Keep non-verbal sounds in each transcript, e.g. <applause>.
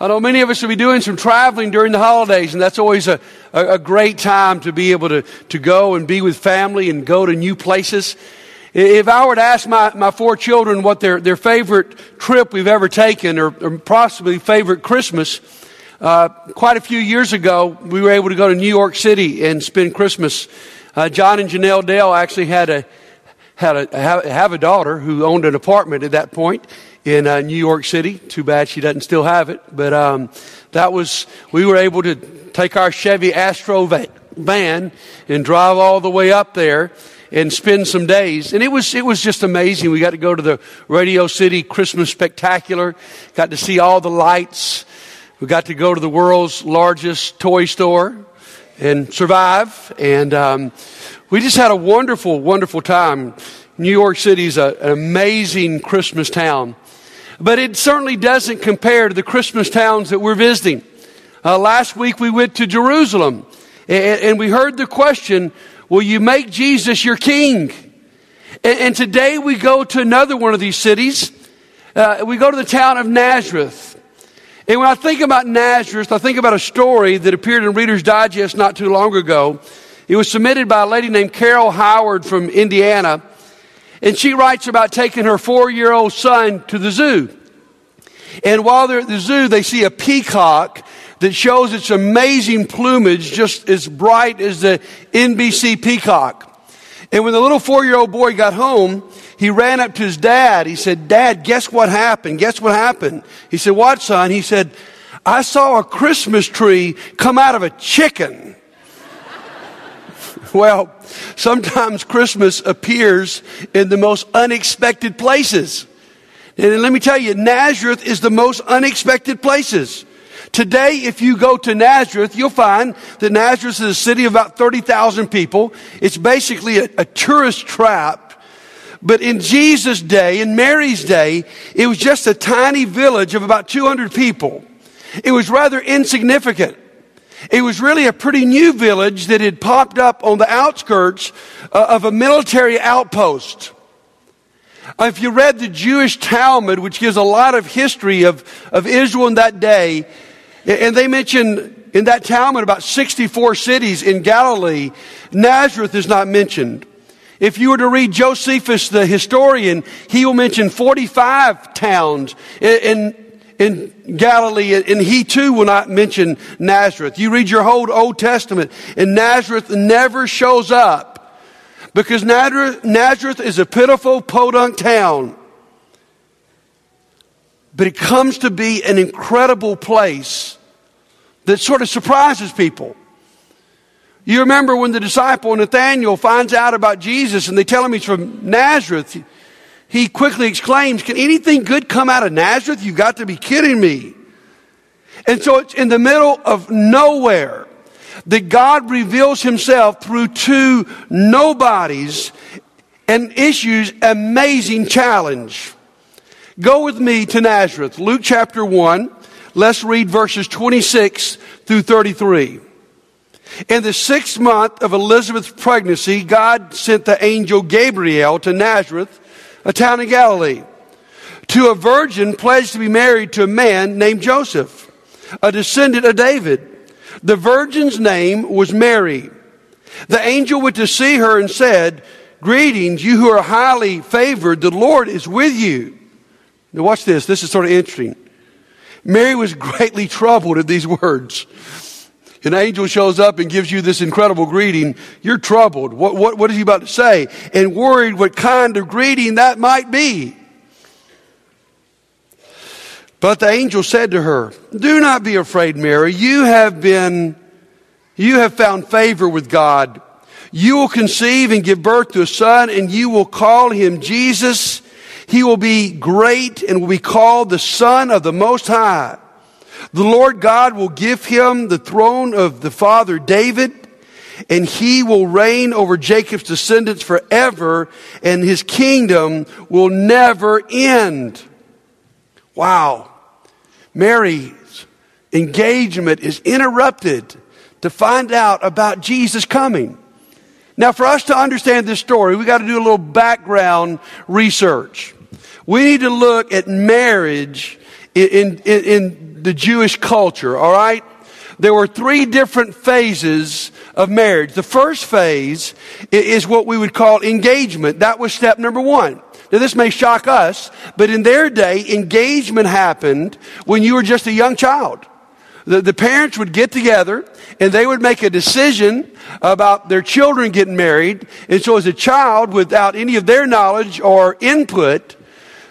I know many of us will be doing some traveling during the holidays, and that's always a, a, a, great time to be able to, to go and be with family and go to new places. If I were to ask my, my four children what their, their favorite trip we've ever taken or, or possibly favorite Christmas, uh, quite a few years ago, we were able to go to New York City and spend Christmas. Uh, John and Janelle Dale actually had a, had a, have a daughter who owned an apartment at that point in uh, New York City. Too bad she doesn't still have it. But um, that was, we were able to take our Chevy Astro van and drive all the way up there and spend some days. And it was, it was just amazing. We got to go to the Radio City Christmas Spectacular, got to see all the lights. We got to go to the world's largest toy store and survive. And um, we just had a wonderful, wonderful time. New York City is an amazing Christmas town. But it certainly doesn't compare to the Christmas towns that we're visiting. Uh, last week we went to Jerusalem and, and, we heard the question, will you make Jesus your king? And, and today we go to another one of these cities. Uh, we go to the town of Nazareth. And when I think about Nazareth, I think about a story that appeared in Reader's Digest not too long ago. It was submitted by a lady named Carol Howard from Indiana. And she writes about taking her four year old son to the zoo. And while they're at the zoo, they see a peacock that shows its amazing plumage just as bright as the NBC peacock. And when the little four year old boy got home, he ran up to his dad. He said, Dad, guess what happened? Guess what happened? He said, What, son? He said, I saw a Christmas tree come out of a chicken. Well, sometimes Christmas appears in the most unexpected places. And let me tell you, Nazareth is the most unexpected places. Today, if you go to Nazareth, you'll find that Nazareth is a city of about 30,000 people. It's basically a, a tourist trap. But in Jesus' day, in Mary's day, it was just a tiny village of about 200 people. It was rather insignificant. It was really a pretty new village that had popped up on the outskirts uh, of a military outpost. Uh, if you read the Jewish Talmud, which gives a lot of history of, of Israel in that day, and they mention in that Talmud about 64 cities in Galilee, Nazareth is not mentioned. If you were to read Josephus, the historian, he will mention 45 towns in, in Galilee, and he too will not mention Nazareth. You read your whole Old Testament, and Nazareth never shows up because Nazareth is a pitiful, podunk town. But it comes to be an incredible place that sort of surprises people. You remember when the disciple Nathaniel finds out about Jesus and they tell him he's from Nazareth he quickly exclaims, Can anything good come out of Nazareth? You've got to be kidding me. And so it's in the middle of nowhere that God reveals himself through two nobodies and issues amazing challenge. Go with me to Nazareth, Luke chapter 1. Let's read verses 26 through 33. In the sixth month of Elizabeth's pregnancy, God sent the angel Gabriel to Nazareth a town in Galilee, to a virgin pledged to be married to a man named Joseph, a descendant of David. The virgin's name was Mary. The angel went to see her and said, Greetings, you who are highly favored, the Lord is with you. Now, watch this. This is sort of interesting. Mary was <laughs> greatly troubled at these words an angel shows up and gives you this incredible greeting, you're troubled. What, what, what is he about to say? And worried what kind of greeting that might be. But the angel said to her, Do not be afraid, Mary. You have been, you have found favor with God. You will conceive and give birth to a son, and you will call him Jesus. He will be great and will be called the Son of the Most High. The Lord God will give him the throne of the father David, and he will reign over Jacob's descendants forever, and his kingdom will never end. Wow. Mary's engagement is interrupted to find out about Jesus coming. Now, for us to understand this story, we got to do a little background research. We need to look at marriage in, in, in the Jewish culture, all right? There were three different phases of marriage. The first phase is what we would call engagement. That was step number one. Now, this may shock us, but in their day, engagement happened when you were just a young child. The, the parents would get together and they would make a decision about their children getting married. And so, as a child, without any of their knowledge or input,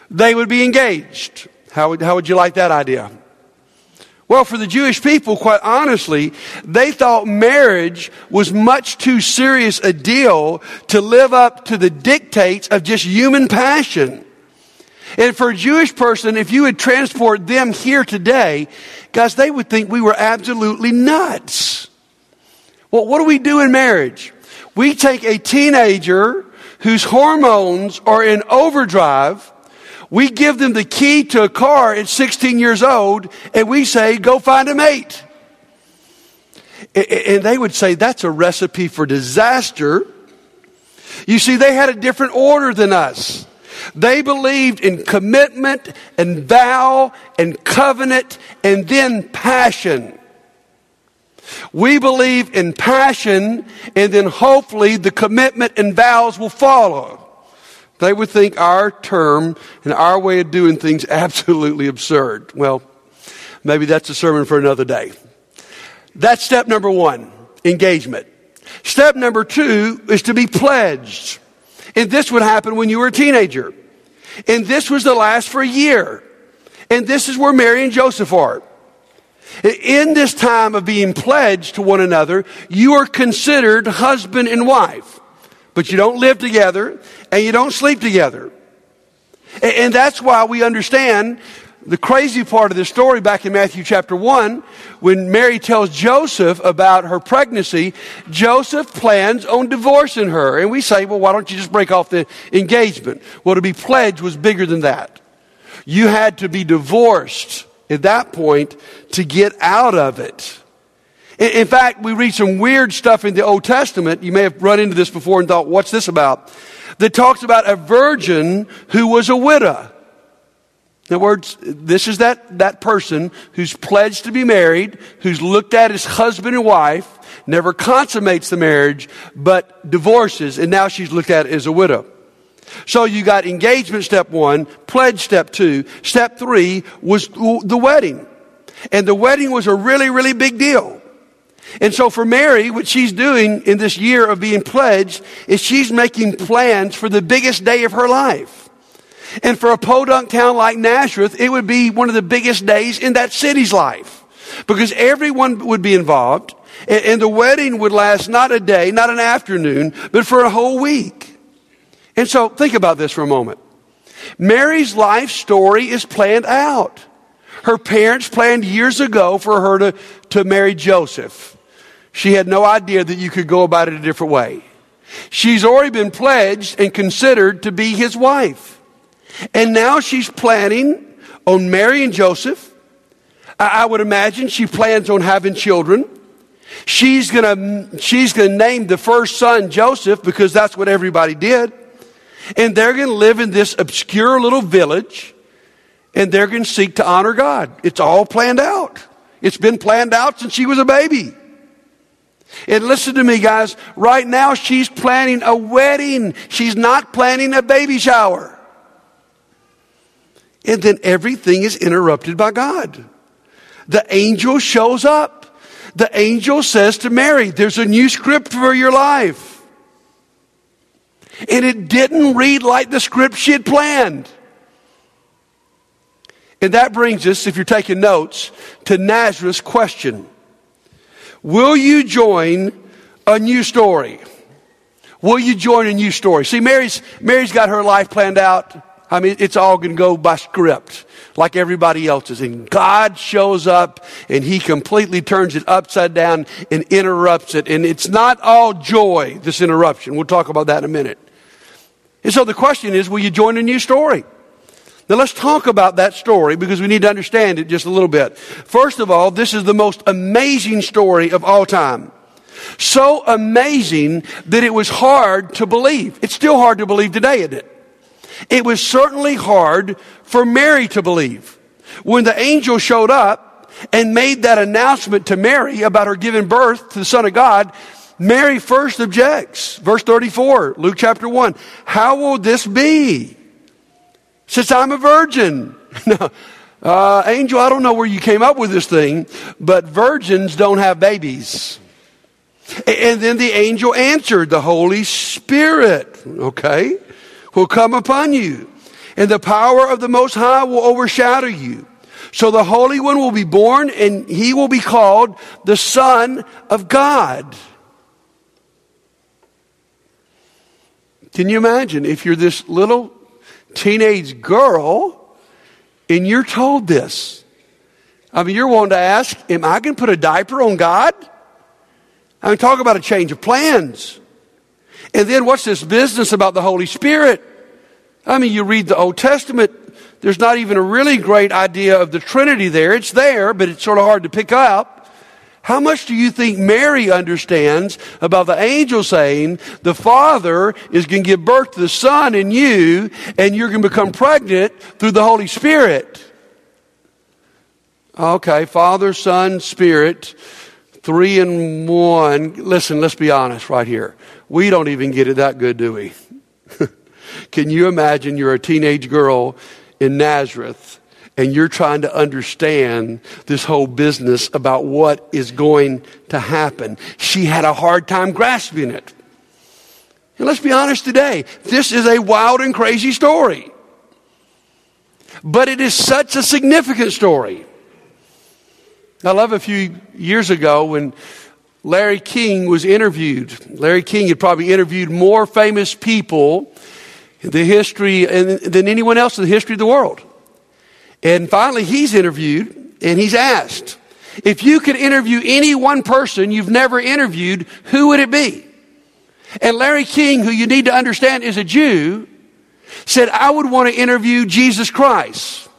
they would be engaged. How would, how would you like that idea? Well, for the Jewish people, quite honestly, they thought marriage was much too serious a deal to live up to the dictates of just human passion. And for a Jewish person, if you would transport them here today, guys, they would think we were absolutely nuts. Well, what do we do in marriage? We take a teenager whose hormones are in overdrive. We give them the key to a car at 16 years old and we say, go find a mate. And they would say that's a recipe for disaster. You see, they had a different order than us. They believed in commitment and vow and covenant and then passion. We believe in passion and then hopefully the commitment and vows will follow. They would think our term and our way of doing things <laughs> absolutely absurd. Well, maybe that's a sermon for another day. That's step number one, engagement. Step number two is to be pledged. And this would happen when you were a teenager. And this was the last for a year. And this is where Mary and Joseph are. In this time of being pledged to one another, you are considered husband and wife. But you don't live together and you don't sleep together. And that's why we understand the crazy part of the story back in Matthew chapter 1, when Mary tells Joseph about her pregnancy, Joseph plans on divorcing her. And we say, well, why don't you just break off the engagement? Well, to be pledged was bigger than that. You had to be divorced at that point to get out of it. In fact, we read some weird stuff in the Old Testament. You may have run into this before and thought, what's this about? That talks about a virgin who was a widow. In other words, this is that, that person who's pledged to be married, who's looked at as husband and wife, never consummates the marriage, but divorces, and now she's looked at as a widow. So you got engagement step one, pledge step two, step three was the wedding. And the wedding was a really, really big deal. And so for Mary, what she's doing in this year of being pledged is she's making plans for the biggest day of her life. And for a podunk town like Nazareth, it would be one of the biggest days in that city's life because everyone would be involved and, the wedding would last not a day, not an afternoon, but for a whole week. And so think about this for a moment. Mary's life story is planned out. Her parents planned years ago for her to, to marry Joseph. She had no idea that you could go about it a different way. She's already been pledged and considered to be his wife. And now she's planning on marrying Joseph. I would imagine she plans on having children. She's gonna, she's gonna name the first son Joseph because that's what everybody did. And they're gonna live in this obscure little village and they're gonna seek to honor God. It's all planned out. It's been planned out since she was a baby. And listen to me, guys. Right now, she's planning a wedding. She's not planning a baby shower. And then everything is interrupted by God. The angel shows up. The angel says to Mary, There's a new script for your life. And it didn't read like the script she had planned. And that brings us, if you're taking notes, to Nazareth's question Will you join a new story? Will you join a new story? See, Mary's, Mary's got her life planned out. I mean, it's all going to go by script like everybody else's. And God shows up and he completely turns it upside down and interrupts it. And it's not all joy, this interruption. We'll talk about that in a minute. And so the question is, will you join a new story? Now let's talk about that story because we need to understand it just a little bit. First of all, this is the most amazing story of all time. So amazing that it was hard to believe. It's still hard to believe today, isn't it? It was certainly hard for Mary to believe. When the angel showed up and made that announcement to Mary about her giving birth to the Son of God, Mary first objects. Verse 34, Luke chapter 1. How will this be? Since I'm a virgin. <laughs> no, uh, angel, I don't know where you came up with this thing, but virgins don't have babies. And then the angel answered, the Holy Spirit, okay, will come upon you, and the power of the Most High will overshadow you. So the Holy One will be born, and he will be called the Son of God. Can you imagine if you're this little teenage girl and you're told this? I mean, you're wanting to ask, Am I going to put a diaper on God? I mean, talk about a change of plans. And then what's this business about the Holy Spirit? I mean, you read the Old Testament, there's not even a really great idea of the Trinity there. It's there, but it's sort of hard to pick up. How much do you think Mary understands about the angel saying the Father is going to give birth to the Son in you and you're going to become pregnant through the Holy Spirit? Okay, Father, Son, Spirit, three in one. Listen, let's be honest right here. We don't even get it that good, do we? <laughs> Can you imagine you're a teenage girl in Nazareth and you're trying to understand this whole business about what is going to happen. She had a hard time grasping it. And let's be honest today, this is a wild and crazy story. But it is such a significant story. I love a few years ago when Larry King was interviewed. Larry King had probably interviewed more famous people in the history than anyone else in the history of the world. And finally, he's interviewed and he's asked, if you could interview any one person you've never interviewed, who would it be? And Larry King, who you need to understand is a Jew, said, I would want to interview Jesus Christ.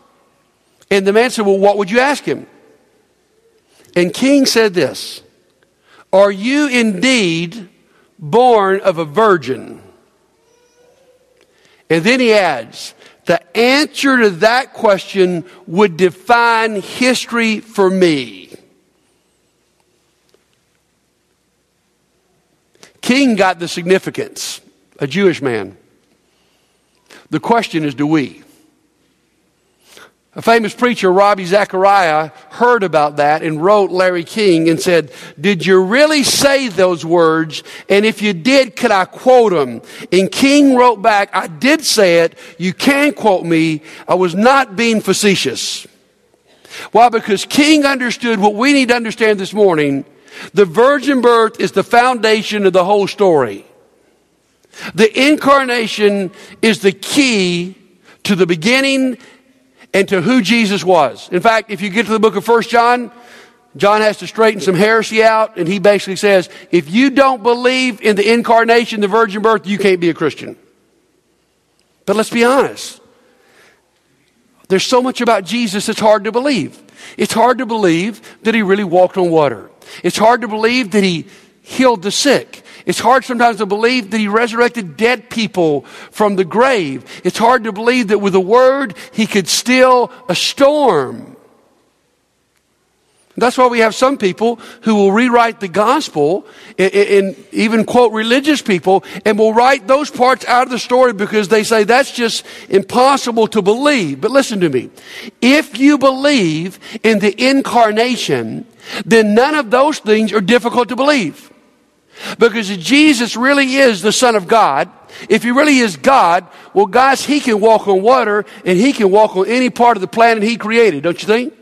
And the man said, Well, what would you ask him? And King said this Are you indeed born of a virgin? And then he adds, the answer to that question would define history for me. King got the significance, a Jewish man. The question is do we? A famous preacher, Ravi Zacharias, heard about that and wrote Larry King and said, Did you really say those words? And if you did, could I quote them? And King wrote back, I did say it. You can quote me. I was not being facetious. Why? Because King understood what we need to understand this morning. The virgin birth is the foundation of the whole story. The incarnation is the key to the beginning and to who Jesus was. In fact, if you get to the book of First John, John has to straighten some heresy out, and he basically says, if you don't believe in the incarnation, the virgin birth, you can't be a Christian. But let's be honest. There's so much about Jesus that's hard to believe. It's hard to believe that he really walked on water. It's hard to believe that he healed the sick. It's hard sometimes to believe that he resurrected dead people from the grave. It's hard to believe that with a word he could still a storm. That's why we have some people who will rewrite the gospel and, even quote religious people and will write those parts out of the story because they say that's just impossible to believe. But listen to me. If you believe in the incarnation, then none of those things are difficult to believe. Because if Jesus really is the Son of God, if He really is God, well, guys, He can walk on water and He can walk on any part of the planet He created, don't you think?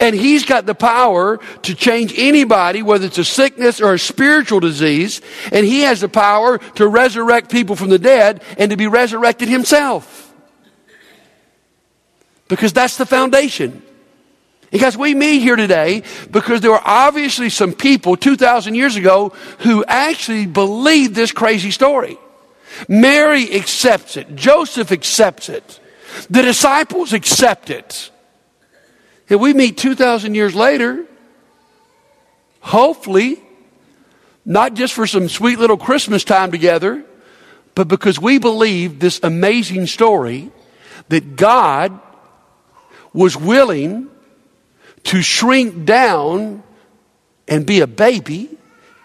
And He's got the power to change anybody, whether it's a sickness or a spiritual disease, and He has the power to resurrect people from the dead and to be resurrected Himself. Because that's the foundation. Because we meet here today because there were obviously some people 2,000 years ago who actually believed this crazy story. Mary accepts it. Joseph accepts it. The disciples accept it. And we meet 2,000 years later, hopefully, not just for some sweet little Christmas time together, but because we believe this amazing story that God was willing to shrink down and be a baby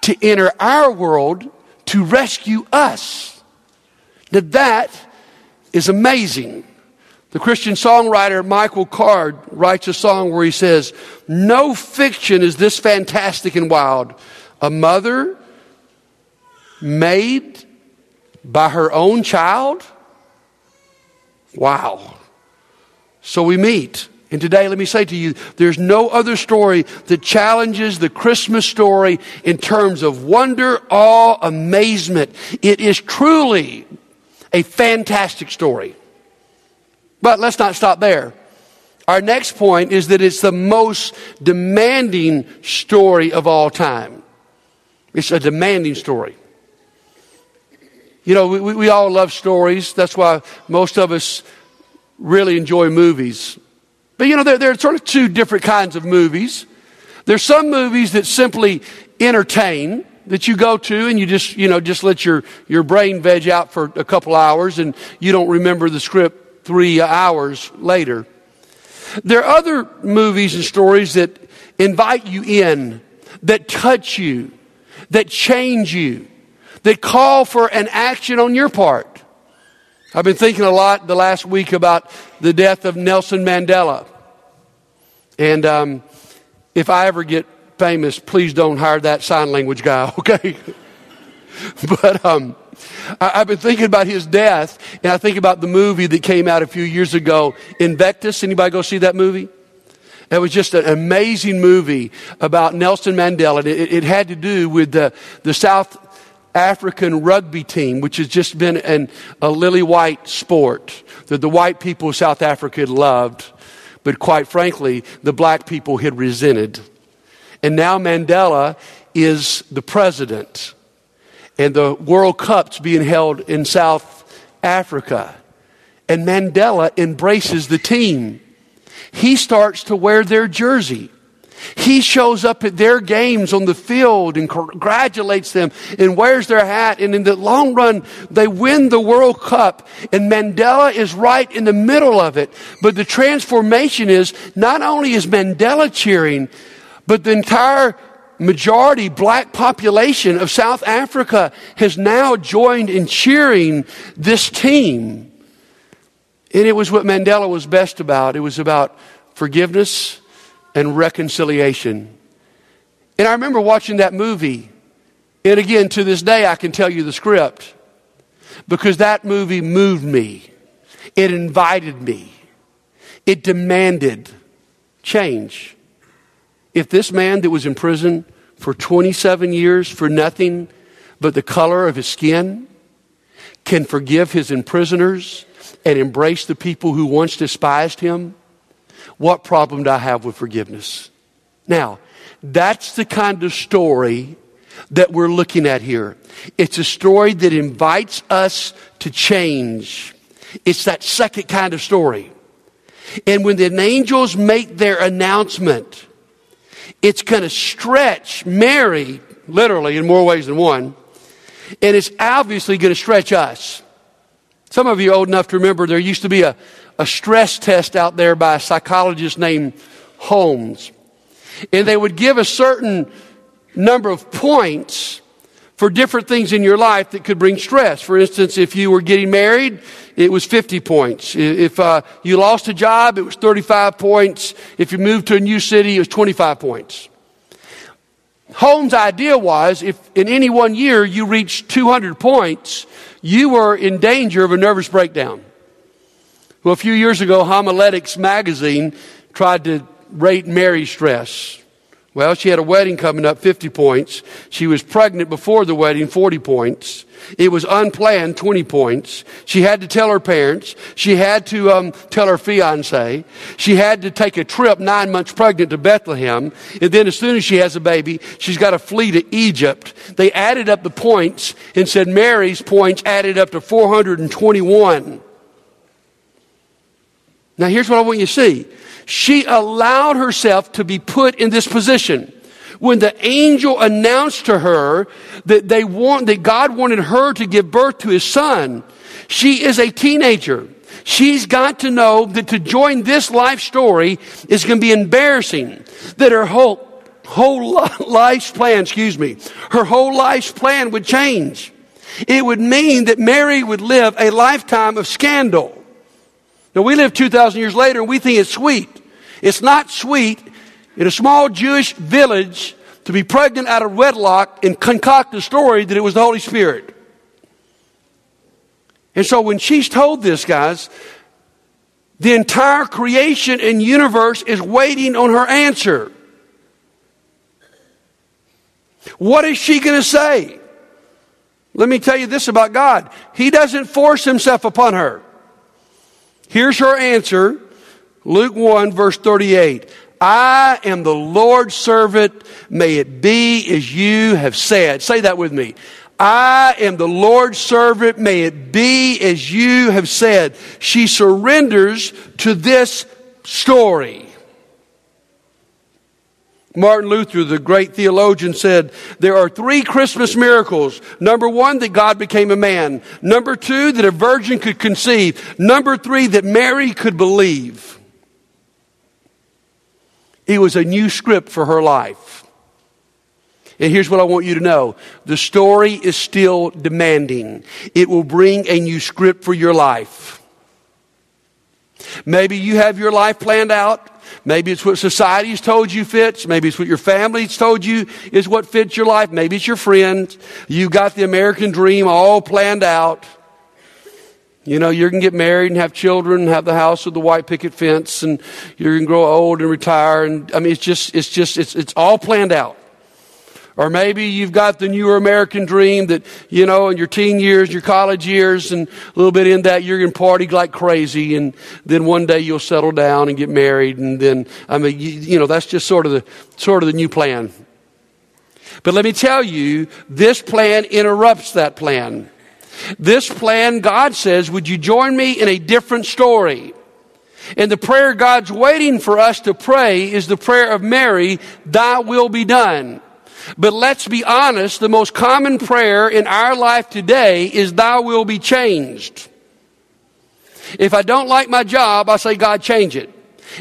to enter our world to rescue us. Now that is amazing. The Christian songwriter Michael Card writes a song where he says, No fiction is this fantastic and wild. A mother made by her own child? Wow. So we meet. And today, let me say to you, there's no other story that challenges the Christmas story in terms of wonder, awe, amazement. It is truly a fantastic story. But let's not stop there. Our next point is that it's the most demanding story of all time. It's a demanding story. You know, we, we all love stories. That's why most of us really enjoy movies. But you know, there, there are sort of two different kinds of movies. There's some movies that simply entertain, that you go to and you just, you know, just let your, your brain veg out for a couple hours and you don't remember the script three hours later. There are other movies and stories that invite you in, that touch you, that change you, that call for an action on your part. I've been thinking a lot the last week about the death of Nelson Mandela. And um, if I ever get famous, please don't hire that sign language guy, <laughs> okay? but um, I, have been thinking about his death, and I think about the movie that came out a few years ago, Invictus. Anybody go see that movie? It was just an amazing movie about Nelson Mandela. It, it had to do with the, the South African rugby team, which has just been an, a lily white sport that the white people of South Africa loved, but quite frankly, the black people had resented. And now Mandela is the president, and the World Cup's being held in South Africa. And Mandela embraces the team. He starts to wear their jersey. He shows up at their games on the field and congratulates them and wears their hat. And in the long run, they win the World Cup. And Mandela is right in the middle of it. But the transformation is not only is Mandela cheering, but the entire majority black population of South Africa has now joined in cheering this team. And it was what Mandela was best about. It was about forgiveness and reconciliation. And I remember watching that movie. And again, to this day, I can tell you the script because that movie moved me. It invited me. It demanded change. If this man that was in prison for 27 years for nothing but the color of his skin can forgive his imprisoners and embrace the people who once despised him, what problem do I have with forgiveness? Now, that's the kind of story that we're looking at here. It's a story that invites us to change. It's that second kind of story. And when the angels make their announcement, it's going to stretch Mary, literally in more ways than one, and it's obviously going to stretch us. Some of you old enough to remember there used to be a, a stress test out there by a psychologist named Holmes. And they would give a certain number of points for different things in your life that could bring stress. For instance, if you were getting married, it was 50 points. If uh, you lost a job, it was 35 points. If you moved to a new city, it was 25 points. Holmes' idea was if in any one year you reached 200 points, you were in danger of a nervous breakdown. Well, a few years ago, Homiletics magazine tried to rate Mary's stress. Well, she had a wedding coming up, 50 points. She was pregnant before the wedding, 40 points. It was unplanned, 20 points. She had to tell her parents. She had to um, tell her fiance. She had to take a trip nine months pregnant to Bethlehem. And then as soon as she has a baby, she's got to flee to Egypt. They added up the points and said Mary's points added up to 421. Now, here's what I want you to see. She allowed herself to be put in this position. When the angel announced to her that they want, that God wanted her to give birth to his son, she is a teenager. She's got to know that to join this life story is going to be embarrassing. That her whole, whole life's plan, excuse me, her whole life's plan would change. It would mean that Mary would live a lifetime of scandal. Now we live 2,000 years later and we think it's sweet. It's not sweet in a small Jewish village to be pregnant out of wedlock and concoct a story that it was the Holy Spirit. And so when she's told this, guys, the entire creation and universe is waiting on her answer. What is she going to say? Let me tell you this about God. He doesn't force himself upon her. Here's her answer Luke 1, verse 38. I am the Lord's servant. May it be as you have said. Say that with me. I am the Lord's servant. May it be as you have said. She surrenders to this story. Martin Luther, the great theologian, said there are three Christmas miracles. Number one, that God became a man. Number two, that a virgin could conceive. Number three, that Mary could believe. It was a new script for her life. And here's what I want you to know. The story is still demanding. It will bring a new script for your life. Maybe you have your life planned out. Maybe it's what society's told you fits. Maybe it's what your family's told you is what fits your life. Maybe it's your friend. You got the American dream all planned out. You know, you're going to get married and have children and have the house with the white picket fence and you're to grow old and retire. And I mean, it's just, it's just, it's, it's all planned out. Or maybe you've got the newer American dream that, you know, in your teen years, your college years, and a little bit in that, you're going to party like crazy. And then one day you'll settle down and get married. And then, I mean, you, you know, that's just sort of the, sort of the new plan. But let me tell you, this plan interrupts that plan. This plan, God says, would you join me in a different story? And the prayer God's waiting for us to pray is the prayer of Mary, thy will be done. But let's be honest, the most common prayer in our life today is Thou will be changed. If I don't like my job, I say, God, change it.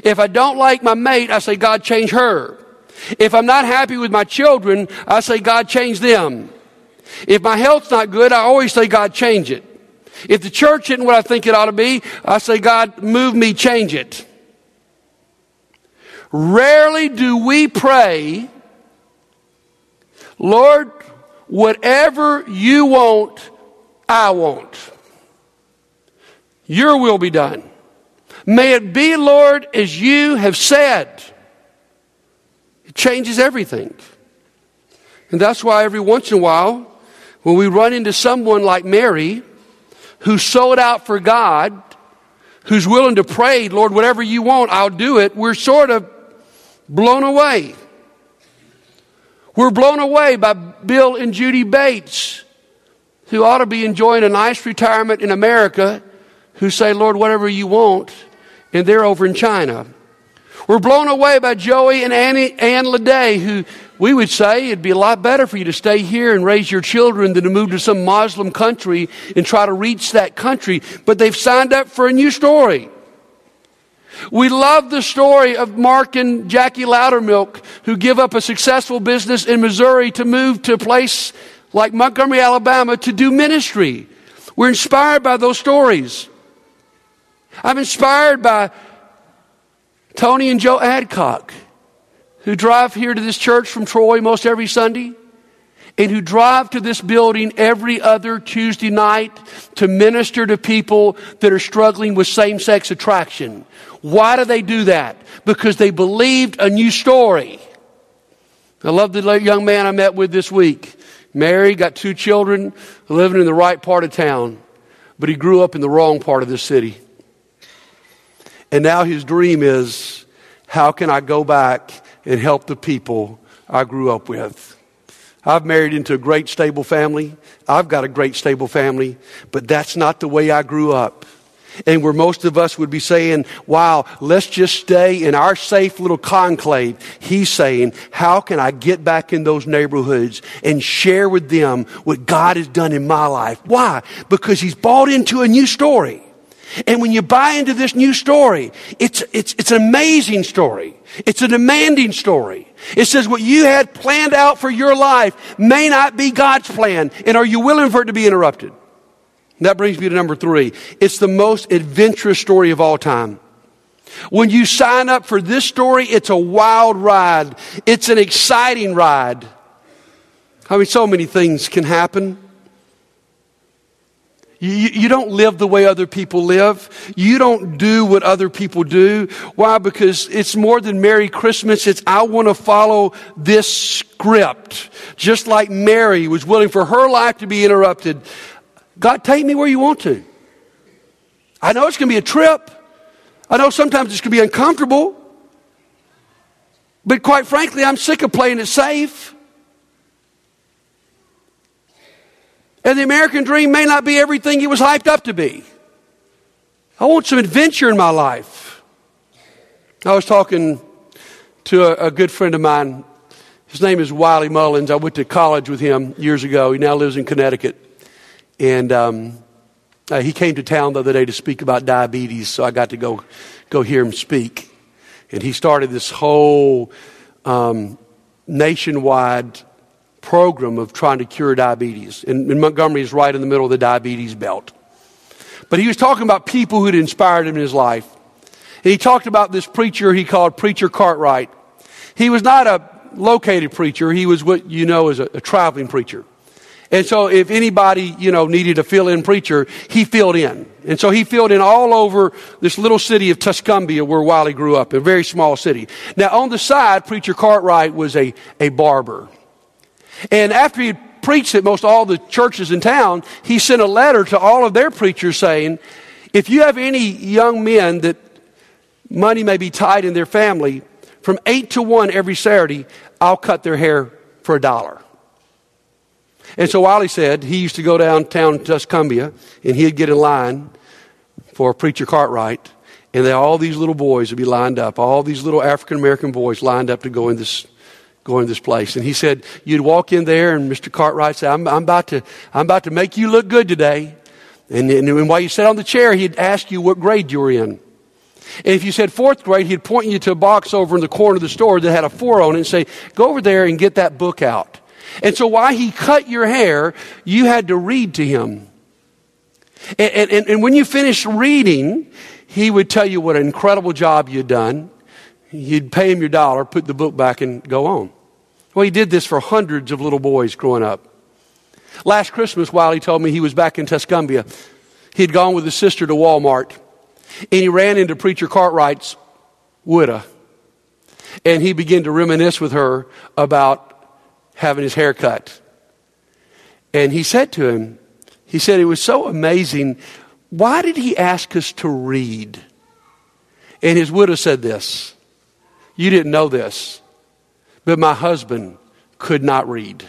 If I don't like my mate, I say, God, change her. If I'm not happy with my children, I say, God, change them. If my health's not good, I always say, God, change it. If the church isn't what I think it ought to be, I say, God, move me, change it. Rarely do we pray, Lord, whatever you want, I want. Your will be done. May it be, Lord, as you have said. It changes everything. And that's why every once in a while, when we run into someone like Mary, who sold out for God, who's willing to pray, Lord, whatever you want, I'll do it, we're sort of blown away. We're blown away by Bill and Judy Bates, who ought to be enjoying a nice retirement in America, who say, Lord, whatever you want, and they're over in China. We're blown away by Joey and Annie, Ann Leday, who we would say it'd be a lot better for you to stay here and raise your children than to move to some Muslim country and try to reach that country. But they've signed up for a new story. We love the story of Mark and Jackie Loudermilk who give up a successful business in Missouri to move to a place like Montgomery, Alabama to do ministry. We're inspired by those stories. I'm inspired by Tony and Joe Adcock who drive here to this church from Troy most every Sunday and who drive to this building every other Tuesday night to minister to people that are struggling with same sex attraction. Why do they do that? Because they believed a new story. I love the young man I met with this week. Married, got two children, living in the right part of town, but he grew up in the wrong part of the city. And now his dream is how can I go back and help the people I grew up with. I've married into a great stable family. I've got a great stable family, but that's not the way I grew up. And where most of us would be saying, wow, let's just stay in our safe little conclave. He's saying, how can I get back in those neighborhoods and share with them what God has done in my life? Why? Because he's bought into a new story. And when you buy into this new story, it's, it's, it's an amazing story. It's a demanding story. It says what you had planned out for your life may not be God's plan. And are you willing for it to be interrupted? And that brings me to number three. It's the most adventurous story of all time. When you sign up for this story, it's a wild ride. It's an exciting ride. I mean, so many things can happen. You, you, don't live the way other people live. You don't do what other people do. Why? Because it's more than Merry Christmas. It's I want to follow this script. Just like Mary was willing for her life to be interrupted. God, take me where you want to. I know it's going to be a trip. I know sometimes it's going to be uncomfortable. But quite frankly, I'm sick of playing it safe. And the American dream may not be everything it was hyped up to be. I want some adventure in my life. I was talking to a, a good friend of mine. His name is Wiley Mullins. I went to college with him years ago. He now lives in Connecticut. And um, uh, he came to town the other day to speak about diabetes, so I got to go, go hear him speak. And he started this whole um, nationwide program of trying to cure diabetes. And, and Montgomery is right in the middle of the diabetes belt. But he was talking about people who'd inspired him in his life. And he talked about this preacher he called Preacher Cartwright. He was not a located preacher, he was what you know as a, a traveling preacher. And so if anybody, you know, needed a fill-in preacher, he filled in. And so he filled in all over this little city of Tuscumbia where Wiley grew up, a very small city. Now on the side, Preacher Cartwright was a, a barber. And after he preached at most all the churches in town, he sent a letter to all of their preachers saying, if you have any young men that money may be tight in their family, from 8 to 1 every Saturday, I'll cut their hair for a dollar. And so Wiley said he used to go downtown to Tuscumbia and he'd get in line for Preacher Cartwright, and all these little boys would be lined up, all these little African American boys lined up to go in this going to this place. And he said, you'd walk in there and Mr. Cartwright said, I'm, I'm, about, to, I'm about to make you look good today. And, and, and while you sat on the chair, he'd ask you what grade you were in. And if you said fourth grade, he'd point you to a box over in the corner of the store that had a four on it and say, go over there and get that book out. And so while he cut your hair, you had to read to him. And, and, and when you finished reading, he would tell you what an incredible job you'd done. You'd pay him your dollar, put the book back, and go on. Well, he did this for hundreds of little boys growing up. Last Christmas, while he told me he was back in Tuscumbia, he'd gone with his sister to Walmart, and he ran into Preacher Cartwright's widow. And he began to reminisce with her about having his hair cut. And he said to him, he said, it was so amazing. Why did he ask us to read? And his widow said this you didn't know this, but my husband could not read.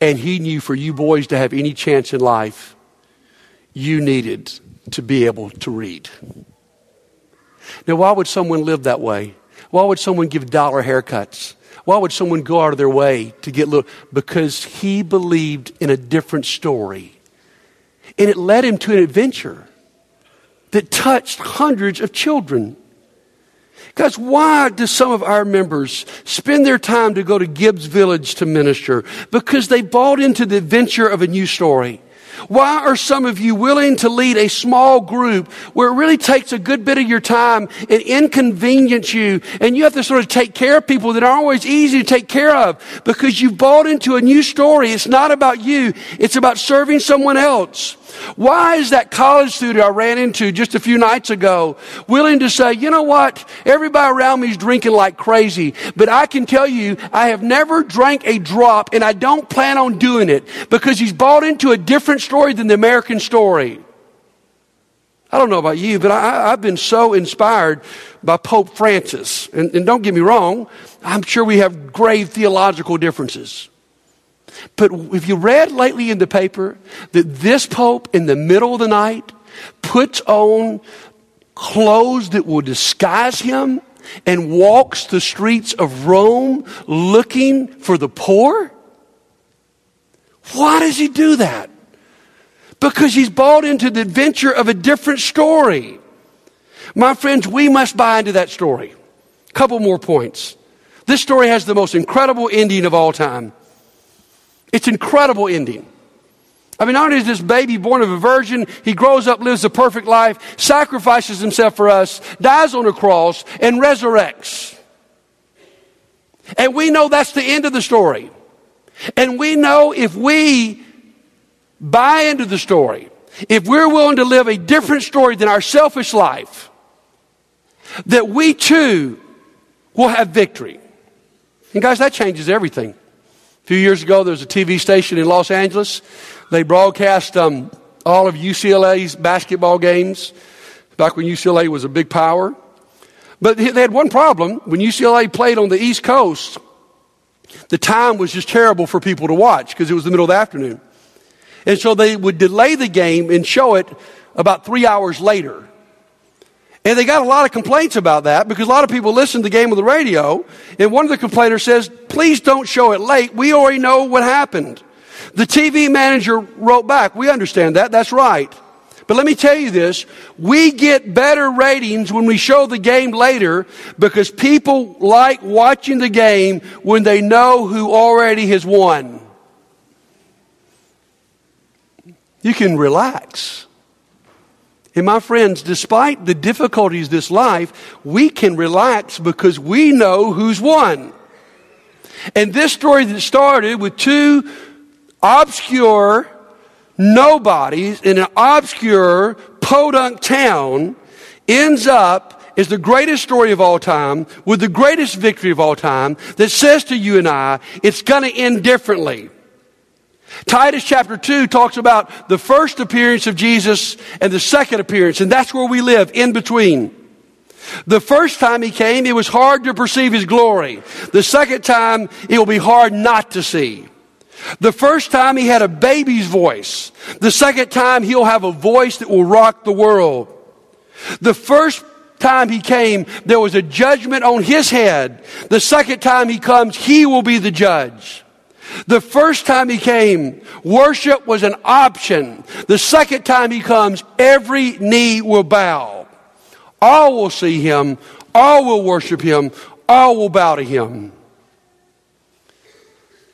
And he knew for you boys to have any chance in life, you needed to be able to read. Now, why would someone live that way? Why would someone give dollar haircuts? Why would someone go out of their way to get little? Because he believed in a different story. And it led him to an adventure that touched hundreds of children. Guys, why do some of our members spend their time to go to Gibbs Village to minister? Because they bought into the adventure of a new story. Why are some of you willing to lead a small group where it really takes a good bit of your time and inconvenience you and you have to sort of take care of people that aren't always easy to take care of because you've bought into a new story. It's not about you. It's about serving someone else. Why is that college student I ran into just a few nights ago willing to say, you know what? Everybody around me is drinking like crazy, but I can tell you, I have never drank a drop and I don't plan on doing it because he's bought into a different story than the American story. I don't know about you, but I, have been so inspired by Pope Francis. And, and don't get me wrong, I'm sure we have grave theological differences. But if you read lately in the paper that this Pope in the middle of the night puts on clothes that will disguise him and walks the streets of Rome looking for the poor? Why does he do that? Because he's bought into the adventure of a different story. My friends, we must buy into that story. Couple more points. This story has the most incredible ending of all time. It's incredible ending. I mean, not only is this baby born of a virgin, he grows up, lives a perfect life, sacrifices himself for us, dies on a cross, and resurrects. And we know that's the end of the story. And we know if we buy into the story, if we're willing to live a different story than our selfish life, that we too will have victory. And guys, that changes everything. Few years ago, there was a TV station in Los Angeles. They broadcast um, all of UCLA's basketball games back when UCLA was a big power. But they had one problem. When UCLA played on the East Coast, the time was just terrible for people to watch because it was the middle of the afternoon. And so they would delay the game and show it about three hours later. And they got a lot of complaints about that because a lot of people listen to the game on the radio. And one of the complainers says, please don't show it late. We already know what happened. The TV manager wrote back, we understand that. That's right. But let me tell you this. We get better ratings when we show the game later because people like watching the game when they know who already has won. You can relax. And my friends, despite the difficulties of this life, we can relax because we know who's won. And this story that started with two obscure nobodies in an obscure podunk town ends up is the greatest story of all time with the greatest victory of all time that says to you and I, it's going to end differently. Titus chapter 2 talks about the first appearance of Jesus and the second appearance, and that's where we live, in between. The first time he came, it was hard to perceive his glory. The second time, it will be hard not to see. The first time he had a baby's voice. The second time he'll have a voice that will rock the world. The first time he came, there was a judgment on his head. The second time he comes, he will be the judge. The first time he came, worship was an option. The second time he comes, every knee will bow. All will see him. All will worship him. All will bow to him.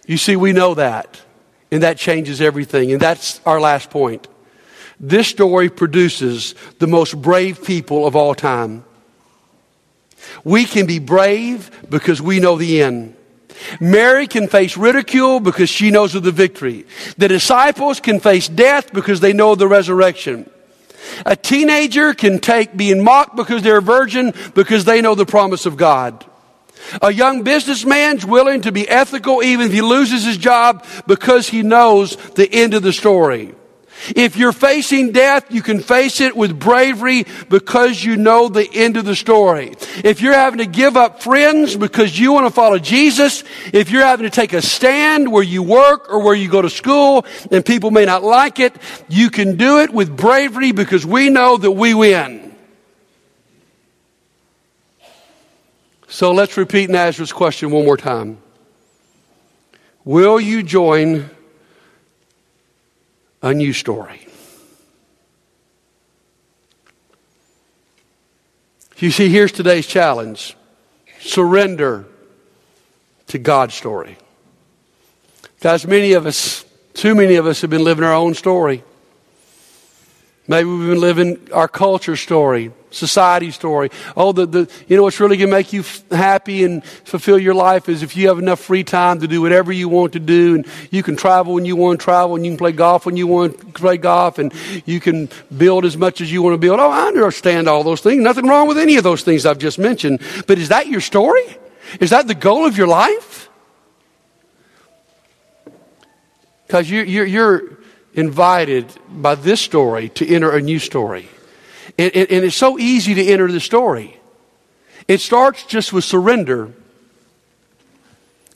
You see, we know that. And that changes everything. And that's our last point. This story produces the most brave people of all time. We can be brave because we know the end. Mary can face ridicule because she knows of the victory. The disciples can face death because they know the resurrection. A teenager can take being mocked because they're a virgin because they know the promise of God. A young businessman's willing to be ethical even if he loses his job because he knows the end of the story. If you're facing death, you can face it with bravery because you know the end of the story. If you're having to give up friends because you want to follow Jesus, if you're having to take a stand where you work or where you go to school and people may not like it, you can do it with bravery because we know that we win. So let's repeat Nazareth's question one more time. Will you join a new story? You see, here's today's challenge surrender to God's story. Guys, many of us, too many of us, have been living our own story. Maybe we've been living our culture story, society story. Oh, the, the, you know what's really going to make you f- happy and fulfill your life is if you have enough free time to do whatever you want to do and you can travel when you want to travel and you can play golf when you want to play golf and you can build as much as you want to build. Oh, I understand all those things. Nothing wrong with any of those things I've just mentioned. But is that your story? Is that the goal of your life? Because you're, you're, you're invited by this story to enter a new story. And, and, and, it's so easy to enter the story. It starts just with surrender.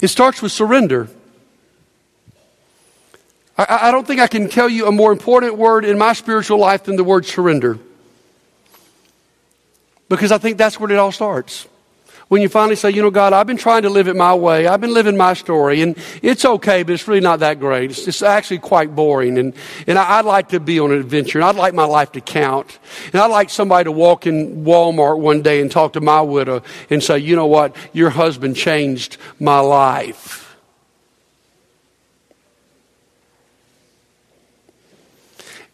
It starts with surrender. I, I don't think I can tell you a more important word in my spiritual life than the word surrender. Because I think that's where it all starts. When you finally say, you know, God, I've been trying to live it my way. I've been living my story and it's okay, but it's really not that great. It's, it's actually quite boring. And, and I, would like to be on an adventure and I'd like my life to count. And I'd like somebody to walk in Walmart one day and talk to my widow and say, you know what? Your husband changed my life.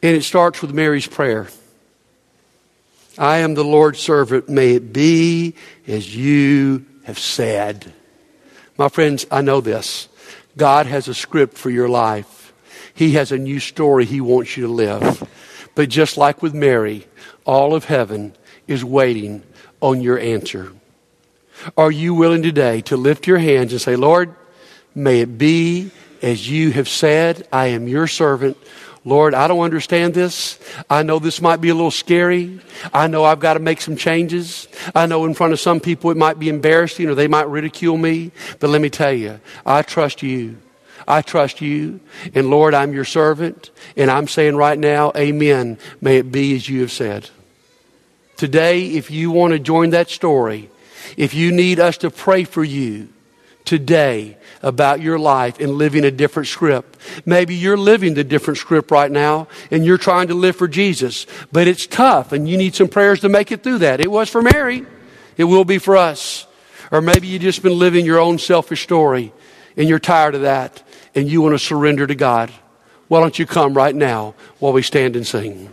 And it starts with Mary's prayer. I am the Lord's servant. May it be as you have said. My friends, I know this. God has a script for your life. He has a new story He wants you to live. But just like with Mary, all of heaven is waiting on your answer. Are you willing today to lift your hands and say, Lord, may it be as you have said, I am your servant. Lord, I don't understand this. I know this might be a little scary. I know I've got to make some changes. I know in front of some people it might be embarrassing or they might ridicule me. But let me tell you, I trust you. I trust you. And Lord, I'm your servant. And I'm saying right now, amen. May it be as you have said. Today, if you want to join that story, if you need us to pray for you today, about your life and living a different script. Maybe you're living the different script right now and you're trying to live for Jesus, but it's tough and you need some prayers to make it through that. It was for Mary. It will be for us. Or maybe you've just been living your own selfish story and you're tired of that and you want to surrender to God. Why don't you come right now while we stand and sing?